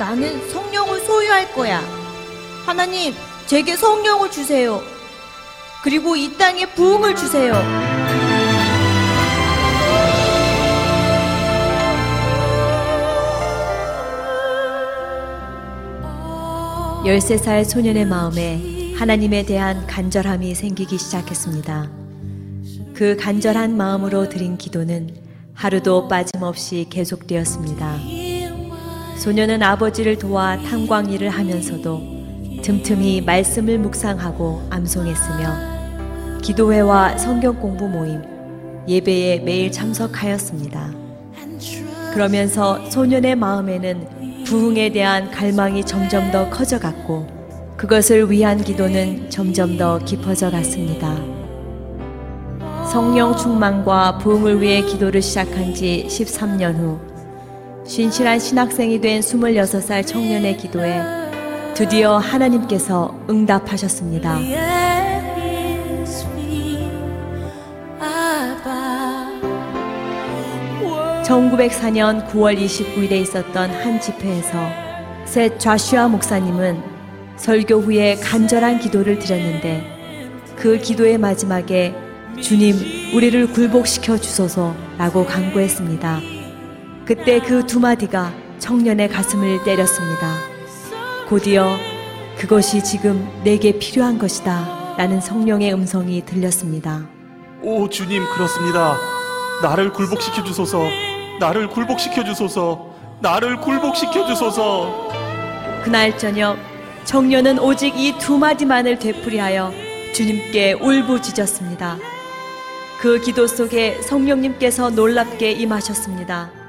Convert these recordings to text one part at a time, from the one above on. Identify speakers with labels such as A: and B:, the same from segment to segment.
A: 나는 성령을 소유할 거야. 하나님, 제게 성령을 주세요. 그리고 이 땅에 부흥을 주세요. 열세 살 소년의 마음에 하나님에 대한 간절함이 생기기 시작했습니다. 그 간절한 마음으로 드린 기도는 하루도 빠짐없이 계속되었습니다. 소년은 아버지를 도와 탐광 일을 하면서도 틈틈이 말씀을 묵상하고 암송했으며 기도회와 성경 공부 모임, 예배에 매일 참석하였습니다. 그러면서 소년의 마음에는 부흥에 대한 갈망이 점점 더 커져갔고 그것을 위한 기도는 점점 더 깊어져 갔습니다. 성령 충만과 부흥을 위해 기도를 시작한 지 13년 후 신실한 신학생이 된 26살 청년의 기도에 드디어 하나님께서 응답하셨습니다. 1904년 9월 29일에 있었던 한 집회에서 셋 좌슈아 목사님은 설교 후에 간절한 기도를 드렸는데 그 기도의 마지막에 주님, 우리를 굴복시켜 주소서라고 간구했습니다. 그때 그 두 마디가 청년의 가슴을 때렸습니다. 곧이어 그것이 지금 내게 필요한 것이다. 라는 성령의 음성이 들렸습니다.
B: 오 주님 그렇습니다. 나를 굴복시켜 주소서. 나를 굴복시켜 주소서. 나를 굴복시켜 주소서.
A: 그날 저녁 청년은 오직 이 두 마디만을 되풀이하여 주님께 울부짖었습니다. 그 기도 속에 성령님께서 놀랍게 임하셨습니다.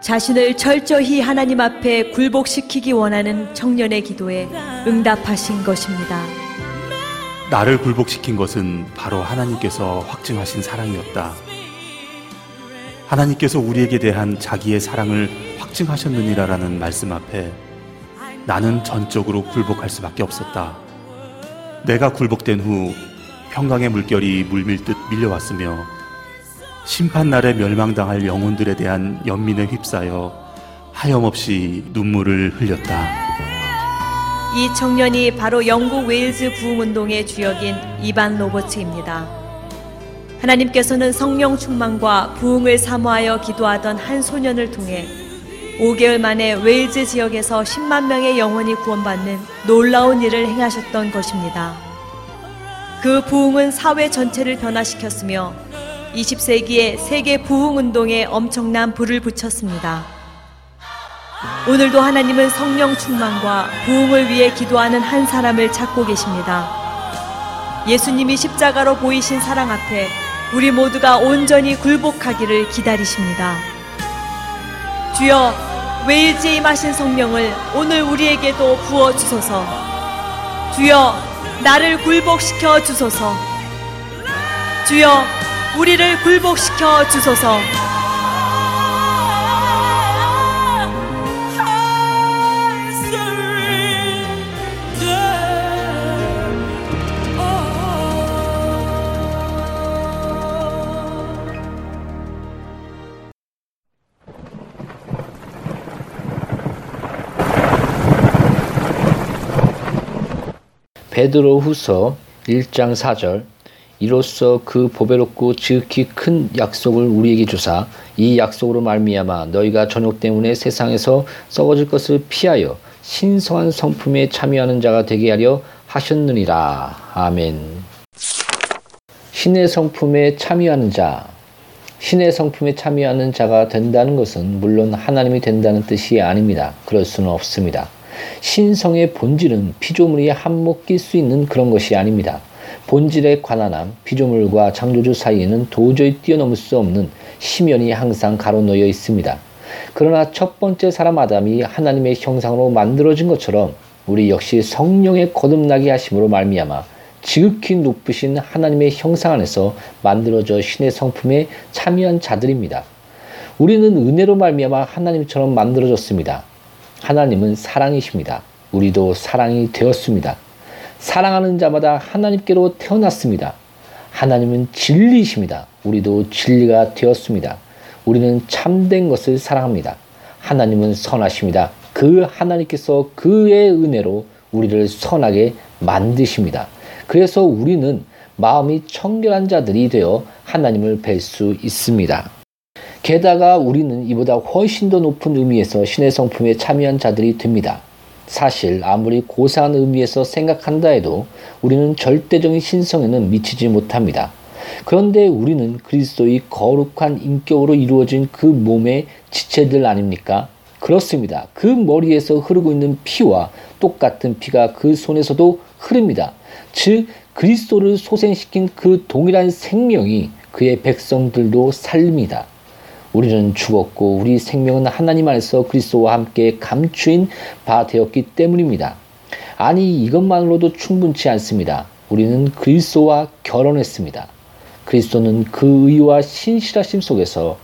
A: 자신을 철저히 하나님 앞에 굴복시키기 원하는 청년의 기도에 응답하신 것입니다.
B: 나를 굴복시킨 것은 바로 하나님께서 확증하신 사랑이었다. 하나님께서 우리에게 대한 자기의 사랑을 확증하셨느니라라는 말씀 앞에 나는 전적으로 굴복할 수밖에 없었다. 내가 굴복된 후 평강의 물결이 물밀듯 밀려왔으며 심판날에 멸망당할 영혼들에 대한 연민에 휩싸여 하염없이 눈물을 흘렸다.
A: 이 청년이 바로 영국 웨일즈 부흥운동의 주역인 이반 로버츠입니다. 하나님께서는 성령 충만과 부흥을 사모하여 기도하던 한 소년을 통해 5개월 만에 웨일즈 지역에서 10만 명의 영혼이 구원받는 놀라운 일을 행하셨던 것입니다. 그 부흥은 사회 전체를 변화시켰으며 20세기의 세계 부흥 운동에 엄청난 불을 붙였습니다. 오늘도 하나님은 성령 충만과 부흥을 위해 기도하는 한 사람을 찾고 계십니다. 예수님이 십자가로 보이신 사랑 앞에 우리 모두가 온전히 굴복하기를 기다리십니다. 주여, 웨일즈에 임하신 성령을 오늘 우리에게도 부어 주소서. 주여, 나를 굴복시켜 주소서. 주여, 우리를 굴복시켜 주소서.
C: 베드로 후서 1장 4절 이로써 그 보배롭고 지극히 큰 약속을 우리에게 주사 이 약속으로 말미암아 너희가 저녁 때문에 세상에서 썩어질 것을 피하여 신성한 성품에 참여하는 자가 되게 하려 하셨느니라. 아멘. 신의 성품에 참여하는 자. 신의 성품에 참여하는 자가 된다는 것은 물론 하나님이 된다는 뜻이 아닙니다. 그럴 수는 없습니다. 신성의 본질은 피조물이 한몫 낄 수 있는 그런 것이 아닙니다. 본질에 관한 한 피조물과 창조주 사이에는 도저히 뛰어넘을 수 없는 심연이 항상 가로놓여 있습니다. 그러나 첫 번째 사람 아담이 하나님의 형상으로 만들어진 것처럼 우리 역시 성령의 거듭나게 하심으로 말미암아 지극히 높으신 하나님의 형상 안에서 만들어져 신의 성품에 참여한 자들입니다. 우리는 은혜로 말미암아 하나님처럼 만들어졌습니다. 하나님은 사랑이십니다. 우리도 사랑이 되었습니다. 사랑하는 자마다 하나님께로 태어났습니다. 하나님은 진리이십니다. 우리도 진리가 되었습니다. 우리는 참된 것을 사랑합니다. 하나님은 선하십니다. 그 하나님께서 그의 은혜로 우리를 선하게 만드십니다. 그래서 우리는 마음이 청결한 자들이 되어 하나님을 뵐 수 있습니다. 게다가 우리는 이보다 훨씬 더 높은 의미에서 신의 성품에 참여한 자들이 됩니다. 사실 아무리 고상한 의미에서 생각한다 해도 우리는 절대적인 신성에는 미치지 못합니다. 그런데 우리는 그리스도의 거룩한 인격으로 이루어진 그 몸의 지체들 아닙니까? 그렇습니다. 그 머리에서 흐르고 있는 피와 똑같은 피가 그 손에서도 흐릅니다. 즉, 그리스도를 소생시킨 그 동일한 생명이 그의 백성들도 살립니다. 우리는 죽었고 우리 생명은 하나님 안에서 그리스도와 함께 감추인 바 되었기 때문입니다. 아니 이것만으로도 충분치 않습니다. 우리는 그리스도와 결혼했습니다. 그리스도는 그 의와 신실하심 속에서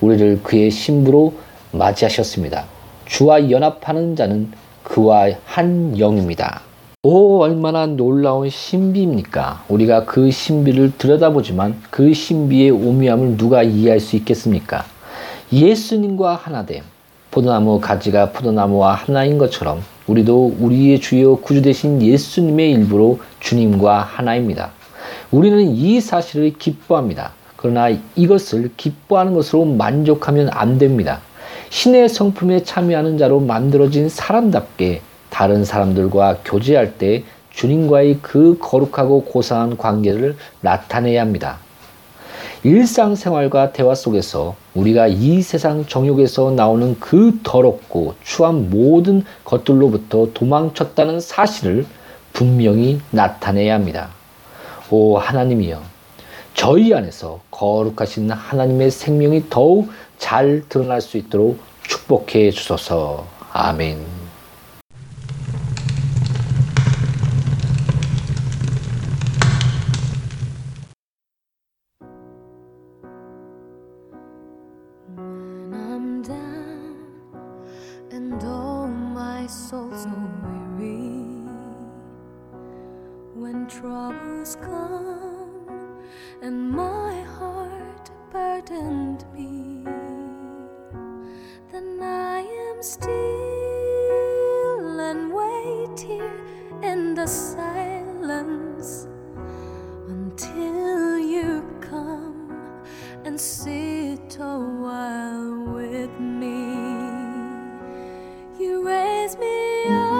C: 우리를 그의 신부로 맞이하셨습니다. 주와 연합하는 자는 그와 한 영입니다. 오, 얼마나 놀라운 신비입니까? 우리가 그 신비를 들여다보지만 그 신비의 오묘함을 누가 이해할 수 있겠습니까? 예수님과 하나됨, 포도나무 가지가 포도나무와 하나인 것처럼 우리도 우리의 주여 구주 되신 예수님의 일부로 주님과 하나입니다. 우리는 이 사실을 기뻐합니다. 그러나 이것을 기뻐하는 것으로 만족하면 안 됩니다. 신의 성품에 참여하는 자로 만들어진 사람답게 다른 사람들과 교제할 때 주님과의 그 거룩하고 고상한 관계를 나타내야 합니다. 일상생활과 대화 속에서 우리가 이 세상 정욕에서 나오는 그 더럽고 추한 모든 것들로부터 도망쳤다는 사실을 분명히 나타내야 합니다. 오 하나님이여 저희 안에서 거룩하신 하나님의 생명이 더욱 잘 드러날 수 있도록 축복해 주소서. 아멘.
D: My soul's so weary, when troubles come and my heart burdened me, then I am still and wait here in the silence until you come and sit a while Oh.